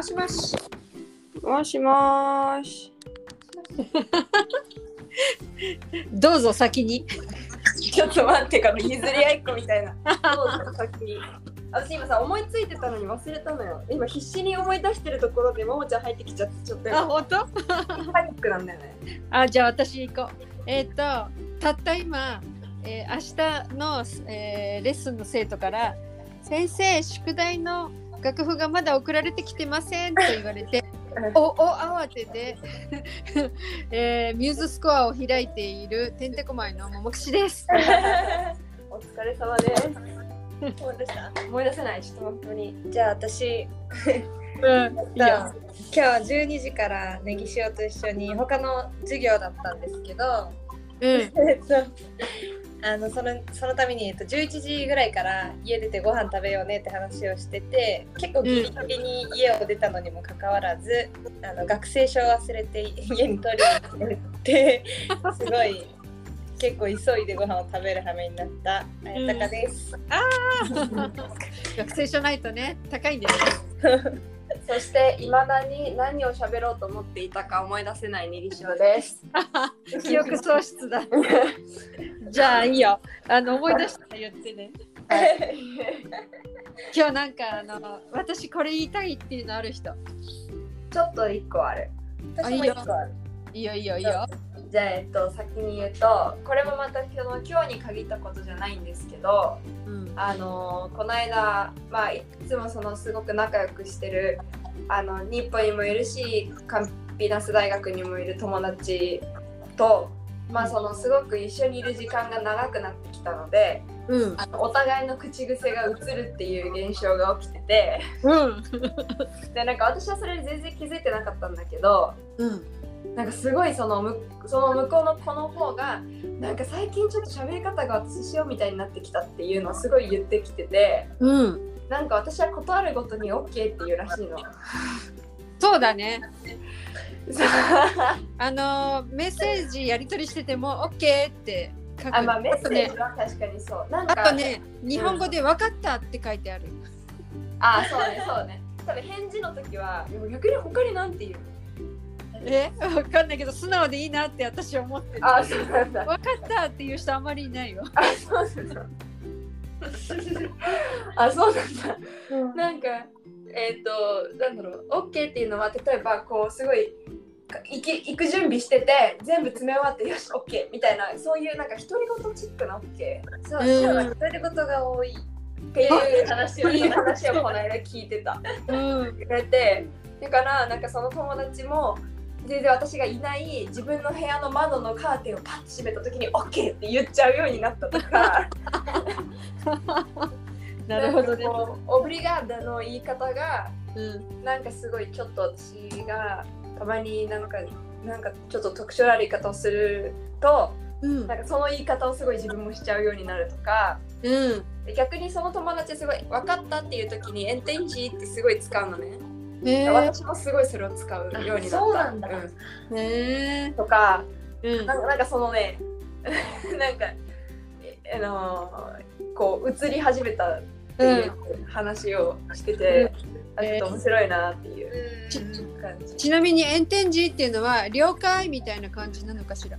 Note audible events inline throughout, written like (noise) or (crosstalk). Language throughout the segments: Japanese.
もしもし。もしもーし。(laughs) どうぞ先に。ちょっと待ってから譲り合いっ子みたいな。どうぞ先に。私今さ思いついてたのに忘れたのよ。今必死に思い出してるところでももちゃん入ってきちゃってちょっとあ、本当？パニックなんだよね。(laughs) あ、じゃあ私行こう。えっ、と、たった今、えー明日の、えーレッスンの生徒から、先生、宿題の楽譜がまだ送られてきてませんと言われて、お、お、慌てて、(laughs) えーミューズスコアを開いているてんてこまいのももくしです。(laughs) お疲れ様です。思い出した思い出せない。ちょっと本当に。じゃあ私 (laughs) うん、いいよ。今日は12時からネギ塩と一緒に他の授業だったんですけど、うん、えっと、あのそのそのために、えっと、11時ぐらいから家出てご飯食べようねって話をしてて結構ギリギリに家を出たのにもかかわらず、あの学生証を忘れて家に取りに行ってすごい結構急いでご飯を食べる羽目になったあやたかです。学生証ないとね、高いんですよ。(laughs) そしていまだに何を喋ろうと思っていたか思い出せないネギ塩です。(laughs) 記憶喪失だ。(laughs) じゃあいいよ。あの思い出したら言ってね。今日なんかあの私これ言いたいっていうのある人。ちょっと一個ある。私も一個ある。いいよいいよいいよ。じゃあ、えっと、先に言うとこれもまたその今日に限ったことじゃないんですけどうん。あのこの間、まあ、いつもそのすごく仲良くしてるあの日本にもいるしカンピナス大学にもいる友達と、まあ、そのすごく一緒にいる時間が長くなってきたのでうん。あのお互いの口癖が移るっていう現象が起きててうん。(laughs) でなんか私はそれに全然気づいてなかったんだけどうん。なんかすごいそのむその向こうの子の方がなんか最近ちょっと喋り方が私塩みたいになってきたっていうのをすごい言ってきててうん。なんか私は断るごとに OK って言うらしいの。そうだね。(laughs) あのメッセージやり取りしてても OK って書く。あまあメッセージは確かにそう。なんかあとね、日本語で分かったって書いてある。あそうねそうね。多分返事の時はでも逆に他になんて言うえ？分かんないけど素直でいいなって私は思ってる。あそうなんだ。分かったっていう人あんまりいないよ。あそうなんだ。あそうなんだ。なんかえっ、となんだろう OK っていうのは例えばこうすごい行き行く準備してて全部詰め終わってよし OK みたいなそういうなんか独り言チックな OK そううんそう独り言が多いっていう話を話をこの間聞いてたうん。言われてだからなんかその友達も全然私がいない自分の部屋の窓のカーテンをパッと閉めた時に OK って言っちゃうようになったとか (laughs) なるほどね。オブリガーダの言い方がうん。なんかすごいちょっと私がたまになんかなんかちょっと特徴ある言い方をするとうん。なんかその言い方をすごい自分もしちゃうようになるとかうん。で逆にその友達すごい分かったっていう時にエンテンジってすごい使うのね、へえ私もすごいそれを使うようになった。そうなんだ。うん。へえとかうん。なんかそのね (laughs) なんかえあのーこう移り始めたっていう話をしてて、あちょっと面白いなっていう感じ。ちなみに炎天時っていうのは了解みたいな感じなのかしら？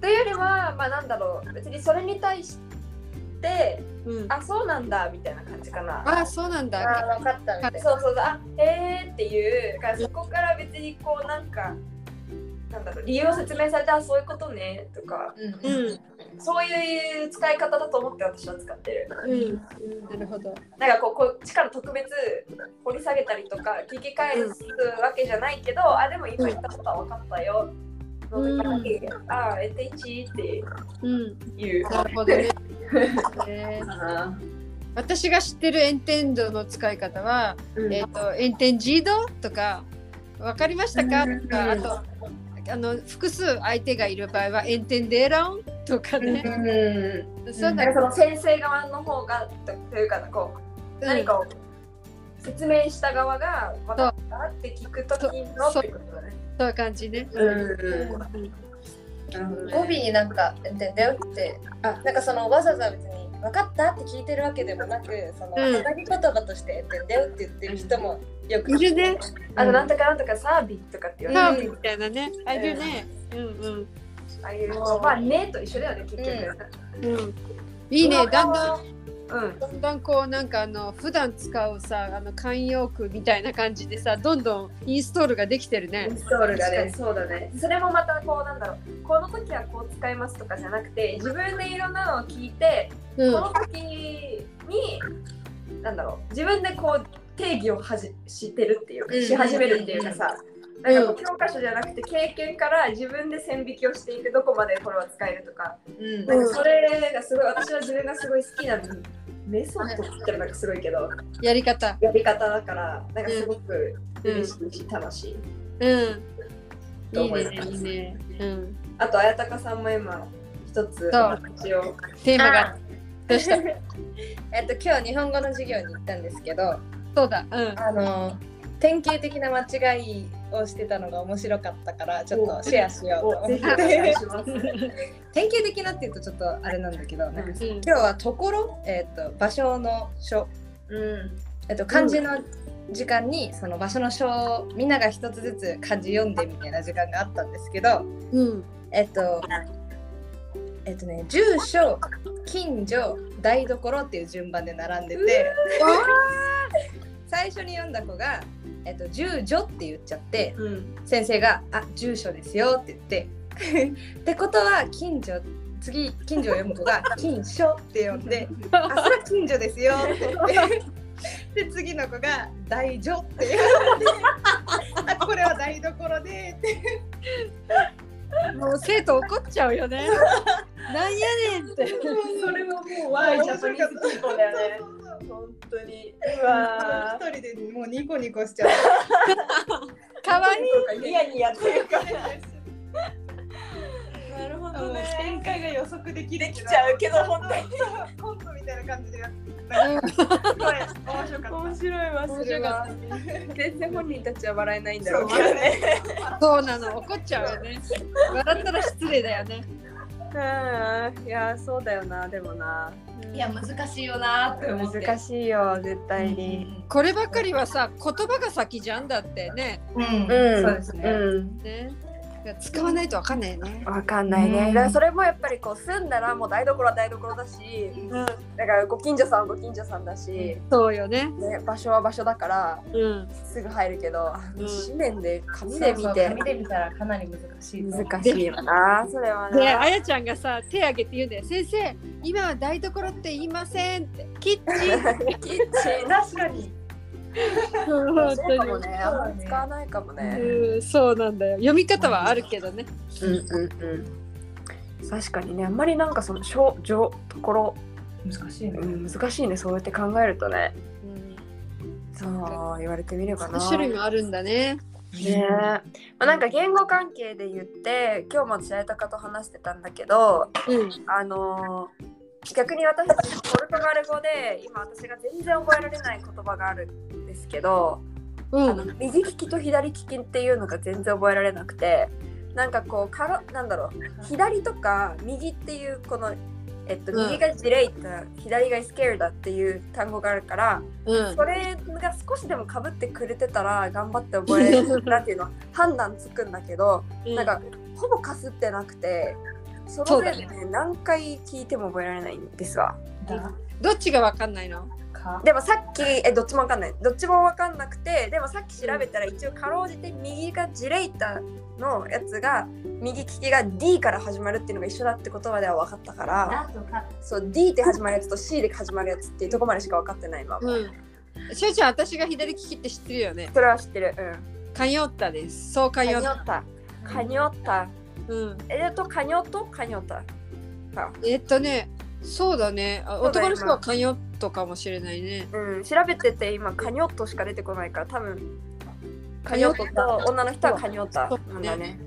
というよりはまあなんだろう別にそれに対してうん。あそうなんだみたいな感じかな。あ、そうなんだ。あ分かったみたいな。そうそうそうあへーっていうだからそこから別にこうなんかなんだろう理由を説明されてあそういうことねとかうんうん。そういう使い方だと思って私は使ってる。うん。なるほど。なんかこうこっちから特別掘り下げたりとか聞き返すわけじゃないけど、あでも今言ったことは分かったよ。うんの時だけあえてちってうん。言う。なるほどね。へ (laughs) ー私が知ってるエンテンドの使い方は、うんえっ、と、エンテンジードとか、わかりましたか？うんとか、あと、あの複数相手がいる場合はエンテンデーランとかね。うんそんななんかその先生側の方がとというかこう何かを説明した側が分かったって聞くときのそうってことだね。そういう感じね。うん語尾になんか「でんだよ」ってあなんかそのわざわざ別に分かったって聞いてるわけでもなくそのうん語り言葉として「やってんだよ」って言ってる人もよくいるね。あの、なんとかなんとかサービスとかって言われてハーブみたいなね。あるね。うんうん。ああいう、まあ、ねと一緒だよね、結局。うん。いいね。だんだん。うん。だんだんこうなんかあの普段使うさあの慣用句みたいな感じでさどんどんインストールができてるねイン。ストールがね、そうだね。それもまたこうなんだろう、この時はこう使いますとかじゃなくて、自分でいろんなのを聞いて、うんこの時に、なんだろう、自分でこう定義をはじしてるっていうか、うんし始めるっていうかさ、んなんか教科書じゃなくて経験から自分で線引きをしていてどこまでこれは使えるとか、うんなんかそれがすごい私は自分がすごい好きなメソッドって言ったらなんかすごいけどやり方。やり方だからなんかすごく嬉しいし楽しい。うん。いいと思いますねいいね。うん。あと綾鷹さんも今一つお話を。テーマがどうした？(laughs) えっと今日日本語の授業に行ったんですけどそうだ。うん。あの典型的な間違いをしてたのが面白かったからちょっとシェアしようと思ってします。(laughs) 典型的なっていうとちょっとあれなんだけど、なんかうん今日はところ、えっと場所の書、うん。えっと漢字の時間にその場所の書をみんなが一つずつ漢字読んでみたいな時間があったんですけどうん。えっとえっとね住所近所台所っていう順番で並んでて最初に読んだ子が、えっと、住所って言っちゃってうん。先生が「あ住所ですよ」って言って (laughs) ってことは近所次近所を読む子が「(laughs) 近所」って呼んで「あそれは近所ですよ」って言って (laughs) で次の子が「大所」って言ってあこれは台所で」ってもう生徒怒っちゃうよね。なんやねんって。それはもう Why Japaneseズピーポーだよね。本当に。うわ一人でもうニコニコしちゃう。かわいい。ー。ニヤニヤっていうか。なるほどね。展開が予測できるできちゃうけど本当にコントみたいな感じでやって (laughs) 面白かっ面白いわ面白かっ全然本人たちは笑えないんだたろうけどね。そうなの怒っちゃうよね。笑ったら失礼だよね。うん。いやそうだよなでもな。いや難しいよなって思って難しいよ絶対に。こればっかりはさ言葉が先じゃんだってね。うん、うん。そうですね、うん。ね。いや使わないとわかんないよね。わかんないね。うんだからそれもやっぱりこう住んだらもう台所は台所だし、うん。だからご近所さんはご近所さんだし、そうよね。ね、場所は場所だからうん。すぐ入るけど、うん紙面で紙そうそうで見て紙で見たらかなり難しい難しいよな。それはで、な。あやちゃんがさ、手挙げて言うんだよ。先生、今は台所って言いませんって。キッチン。(laughs) キッチン確かに本そうかも当に。ね。あんまり使わないかもね。うん、そうなんだよ。読み方はあるけどね。うんうんうん。確かにね、あんまりなんかその小上ところ、難しいねうん、難しいね。そうやって考えるとね。うん。そう言われてみればな。何種類もあるんだね。ねえ、まあ、なんか言語関係で言って今日も私あやたかと話してたんだけどうん。あのー逆に私たちポルトガル語で今私が全然覚えられない言葉があるんですけど、うん。あの右利きと左利きっていうのが全然覚えられなくてなんかこうからなんだろう左とか右っていうこのえっと、うん右がジレイタ左がスケールだっていう単語があるからうん。それが少しでもかぶってくれてたら頑張って覚える (laughs) なんていうの判断つくんだけど、なんかほぼかすってなくてそのせいでね何回聞いても覚えられないんですわ。だ。どっちがわかんないの？か。でもさっきえどっちもわかんない。どっちもわかんなくてでもさっき調べたら一応かろうじて右がジレイタのやつが右利きが D から始まるっていうのが一緒だって言葉では分かったからそう D って始まるやつと C で始まるやつっていうところまでしか分かってない今は、うん。しゅうちゃん、私が左利きって知ってるよね。それは知ってる。うん。カニョッタです。そうカカニョッタ。ニョッタカニョッタうん。えっとカニョット？カニョッタえっとね、そうだね。だ男の人はカニョットかもしれないね。うん、調べてて今カニョットしか出てこないから多分カニョットと女の人はカニョッタなんだね。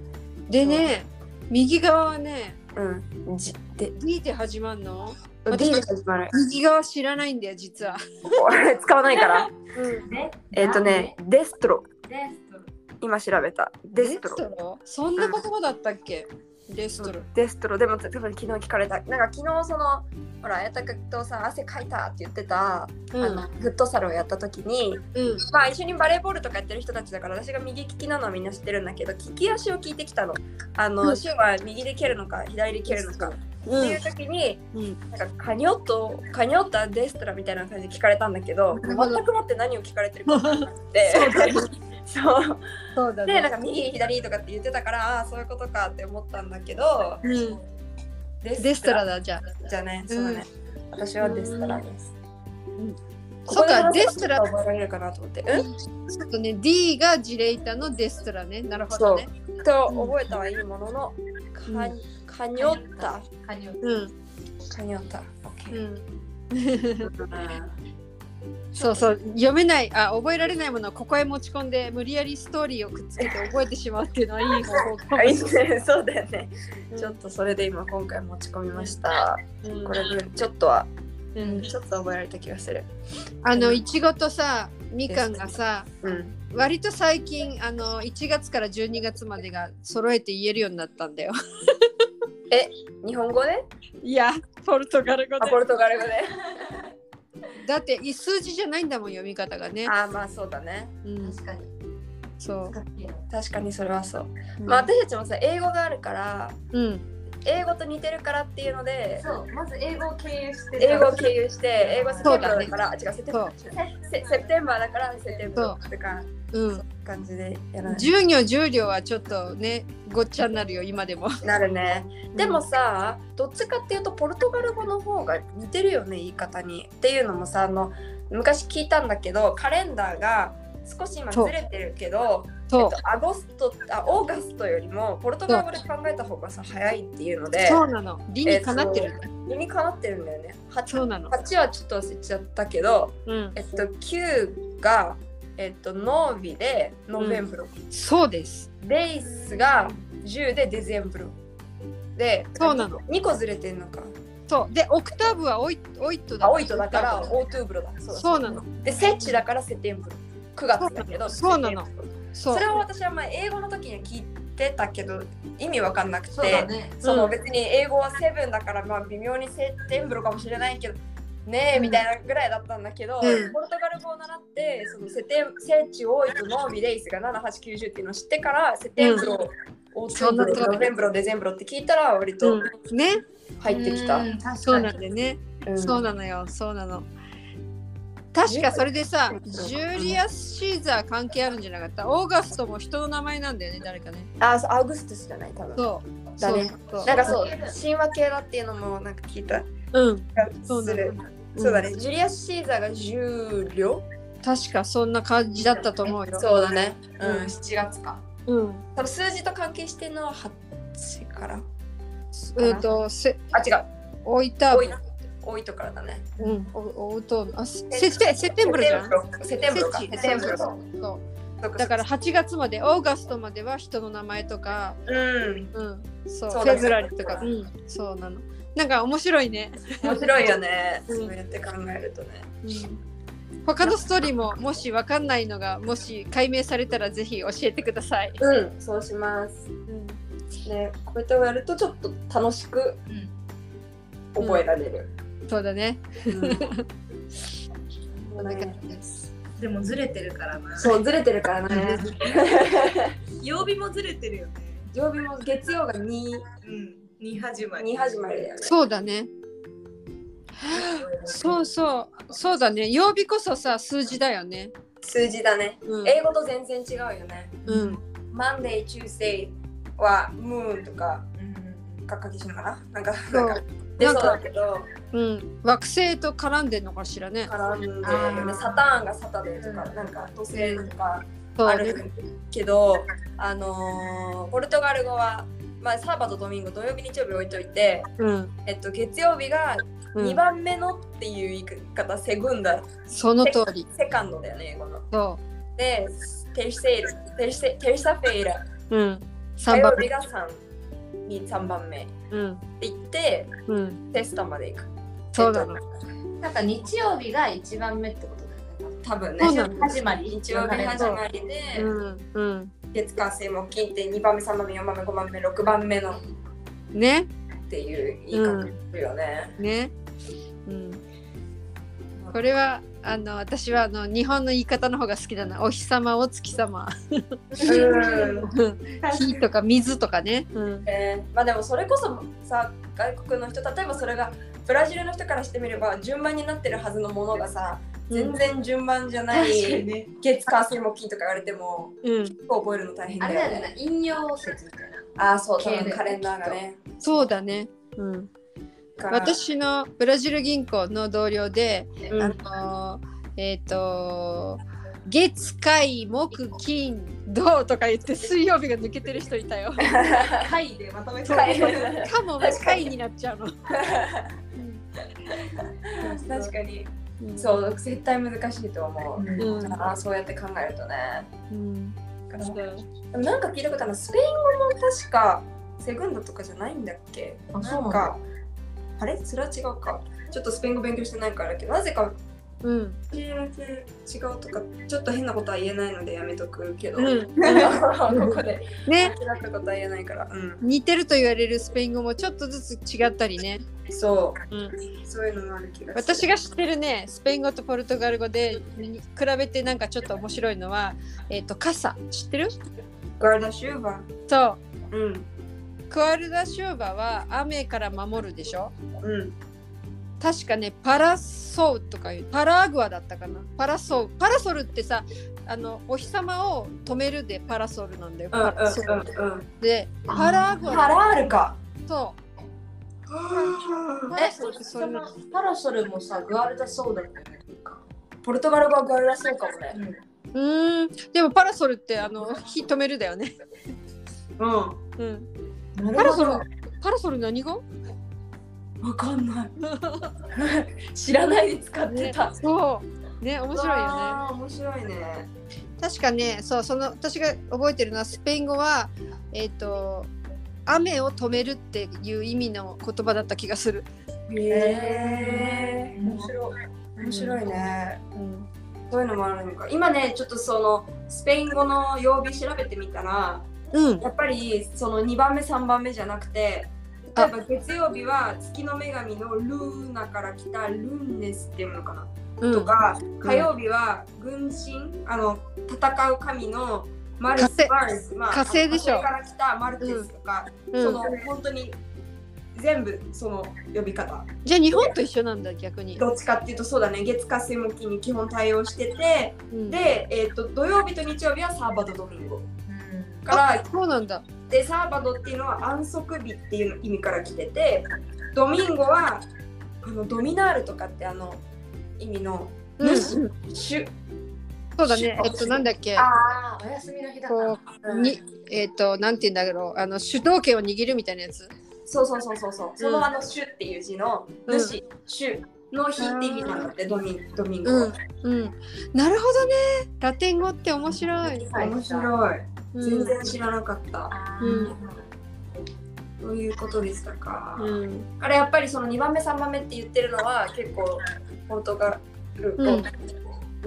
でね、右側はね、うん。じで D で始まるの？D で始まる。右側知らないんだよ、実は。(laughs) 俺使わないから。(laughs) うん。ねえっとね、デストロ。デスト今調べた。デストロ。ロ？そんな言葉だったっけ？デストロ。デストロでも多分昨日聞かれたなんか昨日そのほら綾鷹とさ汗かいたって言ってた、うんあのフットサルをやった時にうん。まあ一緒にバレーボールとかやってる人たちだから私が右利きなのはみんな知ってるんだけど利き足を聞いてきたのあうんのシュウは右で蹴るのか左で蹴るのか、っていう時にうん。なんかカニョットカニョッタデストラみたいな感じで聞かれたんだけど全くもって何を聞かれてるか分からなくてそうそうだね。でなんか右左とかって言ってたからああーそういうことかって思ったんだけどうん。デデストラだじゃあ。じゃあねそうだね、私はデストラです、うんこそうか、デストラ。覚えられるかなと思ってうん？ちょっとね、D がジレイタのデストラね。なるほどね。と覚えたはいいものの、カうんカニョッタカニョうん。カニョッタオッケうーん。そうそう、読めない、あ、覚えられないものをここへ持ち込んで、無理やりストーリーをくっつけて覚えてしまうっていうのはいい方法かも。あいいしれね。(laughs) そうだよね、ない。ちょっとそれで今今回持ち込みました、うん。これでちょっとは、うん。ちょっと覚えられた気がする。あの、いちごとさ、みかんがさ、うん。割と最近、あの、1月から12月までが揃えて言えるようになったんだよ。日本語で？いや、ポルトガル語あポルトガル語でだって、数字じゃないんだもん、読み方がね。あまあそうだね。うん、確かに。そう。確かにそれはそう、うん。まあ私たちもさ英語があるからうん。英語と似てるからっていうのでそうまず英語を経由して英語を経由して英語セプテンバーだから、あ違うセプテンバーセセプテンバーだからセプテンバーとかうん。感じでやらない10行10両はちょっとね、ごっちゃになるよ、今でも。なるねでもさどっちかっていうとポルトガル語の方が似てるよね言い方にっていうのもさあの昔聞いたんだけどカレンダーが少し今ずれてるけど、えそうっと、アゴストあオーガストよりもポルトガル語で考えた方がさ早いっていうのでそうなの。理にかなってるんだ。理にかなってるんだよね 8, そうなの。8はちょっと忘れちゃったけどうん。えっと9がえっとノービでノベンブロ、そうです。レイスが10でデゼンブロでそうなの。2個ずれてんのか。そう。で、オクターブはオイオイットだ。あオイトだからオートゥーブロだ。そうだそうなの。でセッチだからセテンブロ9月だけどそうなの。そうそれを私は前英語の時には聞いてたけど意味わかんなくてそね。そのうん。別に英語はセブンだからまあ微妙にセテンブロかもしれないけどねえみたいなぐらいだったんだけど、うんポルトガル語を習ってそのセテンセッチオイトノービレイスが7890っていうのを知ってからセテンブロ、オートブロノベンブロデゼンブロって聞いたら割とうん、ね。入ってきた。うん確かにそうなんでね。うんそうなのよ。そうなの。確かそれでさ、うんジュリアス・シーザー関係あるんじゃなかった？オーガストも人の名前なんだよね、誰かね。あアウグストゥスじゃない多分。そう。だねなんかそう神話系だっていうのもなんか聞いたうん。気そうなのがする。そうだね、ジュリアス・シーザーが10両確かそんな感じだったと思うよ。そうだね。うん、うん7月か。うん。多分数字と関係してるのは8から。えっと、せあ、違う。オイター多いブ。多いとからだね。うん。おおとあ、せせセセテンブルじゃん。セテンブルか。セテンブルそうだから8月まで、オーガストまでは人の名前とか、うん。うん、そう、そうだフェブラリとか、そうん、そうなの。なんか面白いね。面白いよね。うんそうやって考えるとね。うん、他のストーリーももしわかんないのがもし解明されたらぜひ教えてください。うん、そうします。うん、ね、こうやってやるとちょっと楽しく覚えられる。そうだね。うん (laughs) なんかでもずれてるからなそう、ずれてるからね。(laughs) 曜日もずれてるよね曜日も月曜が2、うん2始まり2始まりだよね。そうだね。そうそう、そうだね。曜日こそさ、数字だよね。数字だね。うん。英語と全然違うよね。うん、Monday、Tuesday は Moon とかうんが書きしのかななんか、なんか出そうだけど、うん。惑星と絡んでんのかしらね。絡んでるよね。サターンがサタデーとか、なんか土星とか。あるけど、あのーポルトガル語は、まあ、サーバとドミンゴ、土曜日、日曜日置いといて、うん。えっと、月曜日がうん2番目のっていう言い方、セグンダ、その通り。セカンドだよね、英語の。そで、テルセール、テルセテルサフェイラ、う。うん。火3番目。曜日が3、に3番目。うん。ってうん。テストまで行く。そうなの。なんか日曜日が一番目ってことだよね多分ね始まり日曜日始まりで、うん。うん。月火水木金って2番目、3番目、4番目、5番目、6番目のねっていう言い方するよね。ね。うん。これはあの私はあの日本の言い方の方が好きだな。お日様、お月様、うん火とか水とかね。うん。えーまあでもそれこそさ外国の人例えばそれがブラジルの人からしてみれば順番になってるはずのものがさ全然順番じゃない、ね。月火水木金とか言われてもうん。結構覚えるの大変だよね。あれだよね、引用説みたいな。ああそうカレンダーがね。そうだね。うん。私のブラジル銀行の同僚で、うんあのえっ、と月火木金土とか言って水曜日が抜けてる人いたよ。会でまとめてはいかも確かになっちゃうの。確かにうんそう絶対難しいと思う。うんああそうやって考えるとね。うん。でもなんか聞いたことあるのスペイン語も確かセグンドとかじゃないんだっけ？あそうなんだなんかあれ？それは違うか。ちょっとスペイン語勉強してないからだけどなぜかうん。違うとかちょっと変なことは言えないのでやめとくけど、うん。(laughs) ここでね、間違ったことは言えないから。うん。似てると言われるスペイン語もちょっとずつ違ったりね。そう。ん。うそういうのもある気が私が知ってるね、スペイン語とポルトガル語でに比べてなんかちょっと面白いのは、えっ、と傘。知ってる？ガルダシューバそう。うんクアルダシューバは雨から守るでしょ？うん。確かねパラソウとかいうパラアグアだったかな？パラソウパラソルってさあのお日様を止めるでパラソルなんだよ、うんパラソルうんうんでパラアグアパラールか。そう。パえラソルってそういうの。パラソルもさ、グアルダそうだったね。ポルトガル語はガルダそうかもね。うーん。でもパラソルってあの火止めるだよね。うん。うん。なパラソルパラソル何語わかんない。(laughs) 知らないで使ってねた、そう。ね面白いよね。面白いね。確かねそうその私が覚えてるのはスペイン語はえっ、と雨を止めるっていう意味の言葉だった気がする。へえ面白い。面白いね、そういうのもあるのか。今ねちょっとそのスペイン語の曜日調べてみたらうん。やっぱりその2番目3番目じゃなくて例えば月曜日は月の女神のルーナから来たルンネスっていうのかな、うん。とか火曜日は軍神あの戦う神のマルスマルス、まあ、火星でしょ。火星から来たマルテスとか、うん。その本当に全部その呼び方。じゃあ日本と一緒なんだ逆に。どっちかっていうとそうだね。月火水木金に基本対応しててうん、で、えー、と土曜日と日曜日はサーバドドミンゴからそうなんだ。でサーバドっていうのは安息日っていう意味から来ててドミンゴはあのドミナールとかってあの意味のうん、主そう主だね。えっとなんだっけ。ああ、お休みの日だからこ。うにえっとなんて言うんだろうあの主導権を握るみたいなやつ。そうそうそうそうそうそのあの主っていう字のうん主、主の日って意味なんだってドミドミンゴはうん、うん。なるほどね。ラテン語って面白い。はい面白いうん全然知らなかった、あうんーそういうことでしたか、うん。あれやっぱりその2番目3番目って言ってるのは結構ポルトガル語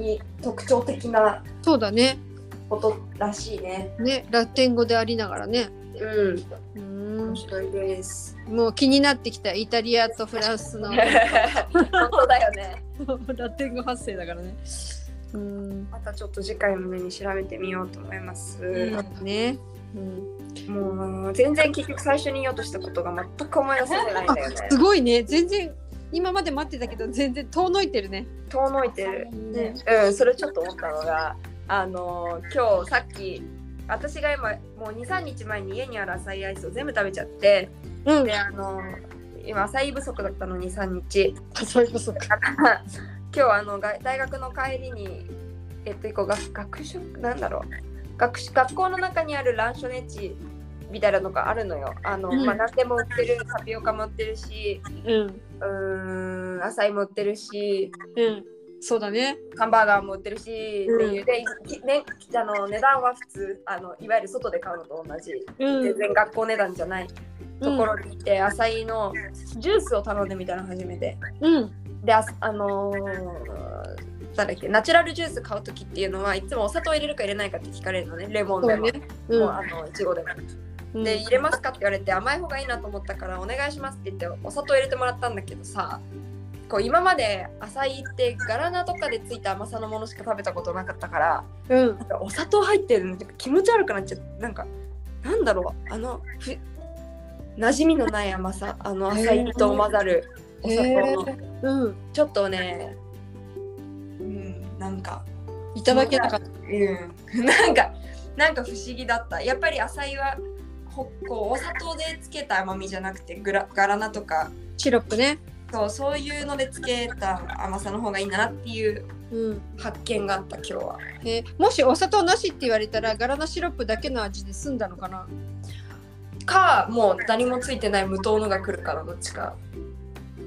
に特徴的なそうだね。ことらしいね。ねラテン語でありながらね。うん。うん面。白いです。もう気になってきたイタリアとフランスの (laughs) 本当だよね。(laughs) ラテン語発生だからね。うん。またちょっと次回胸に調べてみようと思います。ね。うん。もう全然結局最初に言おうとしたことが全く思い出せてないんだよね。(laughs) すごいね。全然今まで待ってたけど全然遠のいてるね。遠のいてる。ね。うん、それちょっと思ったのが、あの今日さっき私が今もう2、3日前に家にある浅いアイスを全部食べちゃって、うんで、。あの今浅い不足だったの2、3日。そういうことか。だから今日あのが大学の帰りに、えっと、こう学学食？なんだろう学し学校の中にあるランショネ地みたいなのがあるのよ。あの、うんまあ何でも売ってるタピオカも売ってるし、うん。うーん、アサイも売ってるし、うん。そうだね。ハンバーガーも売ってるし、うんっていうで、きね、あの値段は普通あのいわゆる外で買うのと同じ、うん。全然学校値段じゃないところに行って、アサイのジュースを頼んでみたの初めて。うん。でああのーだっけナチュラルジュース買う時っていうのはいつもお砂糖入れるか入れないかって聞かれるのねレモンでも、ね。うん。もうあのいちごでも。うん。で入れますかって言われて甘い方がいいなと思ったからお願いしますって言ってお砂糖入れてもらったんだけどさこう今まで浅いってガラナとかでついた甘さのものしか食べたことなかったからうん。なんかお砂糖入ってるのって気持ち悪くなっちゃってなんかなんだろうあのふ馴染みのない甘さあの浅いと混ざるお砂糖のうん。ちょっとね。うんなんか。いただけなかった。うん。なんかなんか不思議だった。やっぱり浅いはほこうお砂糖でつけた甘みじゃなくてグラガラナとか。シロップね。そうそういうのでつけた甘さの方がいいんだなっていううん。発見があった今日は。えー。もしお砂糖なしって言われたらガラナシロップだけの味で済んだのかな？かもう何もついてない無糖のが来るかのどっちか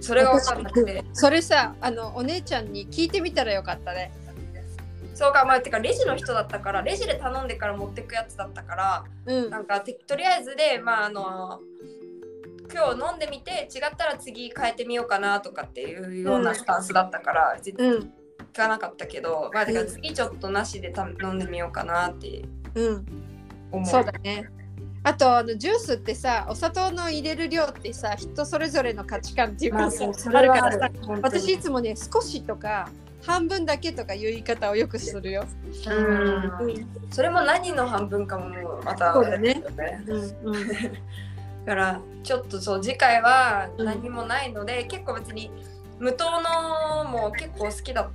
それが分かんなくて。それさあのお姉ちゃんに聞いてみたらよかったね。そうかまあてかレジの人だったからレジで頼んでから持ってくやつだったからうん。なんかてとりあえずでまああの今日飲んでみて違ったら次変えてみようかなとかっていうようなスタンスだったから、うん。聞かなかったけど、まあだから次ちょっとなしでた飲んでみようかなってうう。そうだねあとあのジュースってさお砂糖の入れる量ってさ人それぞれの価値観っていうまあかさそうそあるからさ私いつもね少しとか半分だけとかいう言い方をよくするよ。うん。うんそれも何の半分かもまたそうだねだよね。うん。うん。(laughs) だからちょっとそう次回は何もないので、結構別に無糖のも結構好きだ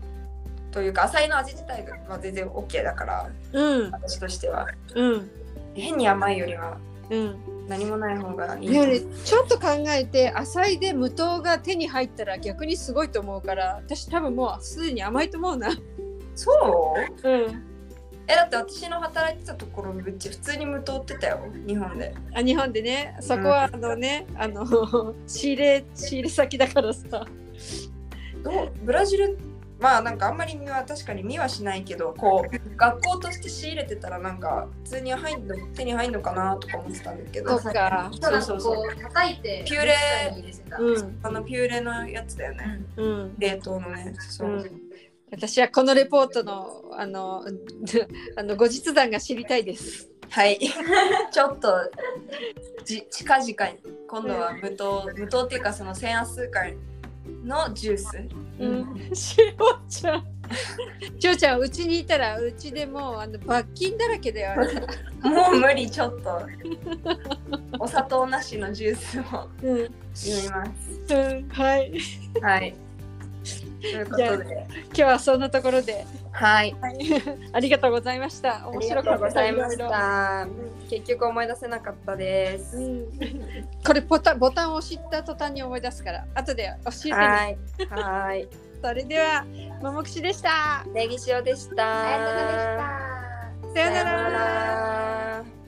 というか浅いの味自体が全然 OK だからうん。私としては。うん変に甘いよりはうん。何もない方がいいちょっと考えて浅いで無糖が手に入ったら逆にすごいと思うから私多分もうすでに甘いと思うな。そう？うん、えだって私の働いてたところうち普通に無糖ってたよ。日本で。あ日本でね。そこはあのね、あの仕入れ仕入れ先だからさ。どう？ブラジルまあなんかあんまり見は確かに見はしないけどこう学校として仕入れてたらなんか普通に入んの手に入んのかなとか思ってたんだけど。そうか。そうそうそう。叩いて。ピューレうん。あのピューレのやつだよね。うん。冷凍のね。そう。う、ん。私はこのレポートのあの (laughs) あの後日談が知りたいです。はい。(laughs) ちょっとじ近々に今度は無糖、無糖っていうかその1000ア数回のジュースうん。しおちゃん。しおちゃんうちにいたらうちでもうあの罰金だらけだよ。もう無理ちょっとお砂糖なしのジュースをうん。飲みますうん。はい。はいということで今日はそんなところで、はい。はい、(laughs) ありがとうございました。面白かった。した。結局思い出せなかったです、うん、これボタンボタンを押した途端に思い出すから。後で教えてね。はい。はい。それではももくしでした。ネギ塩でした。ありがとうございました。さよな。ら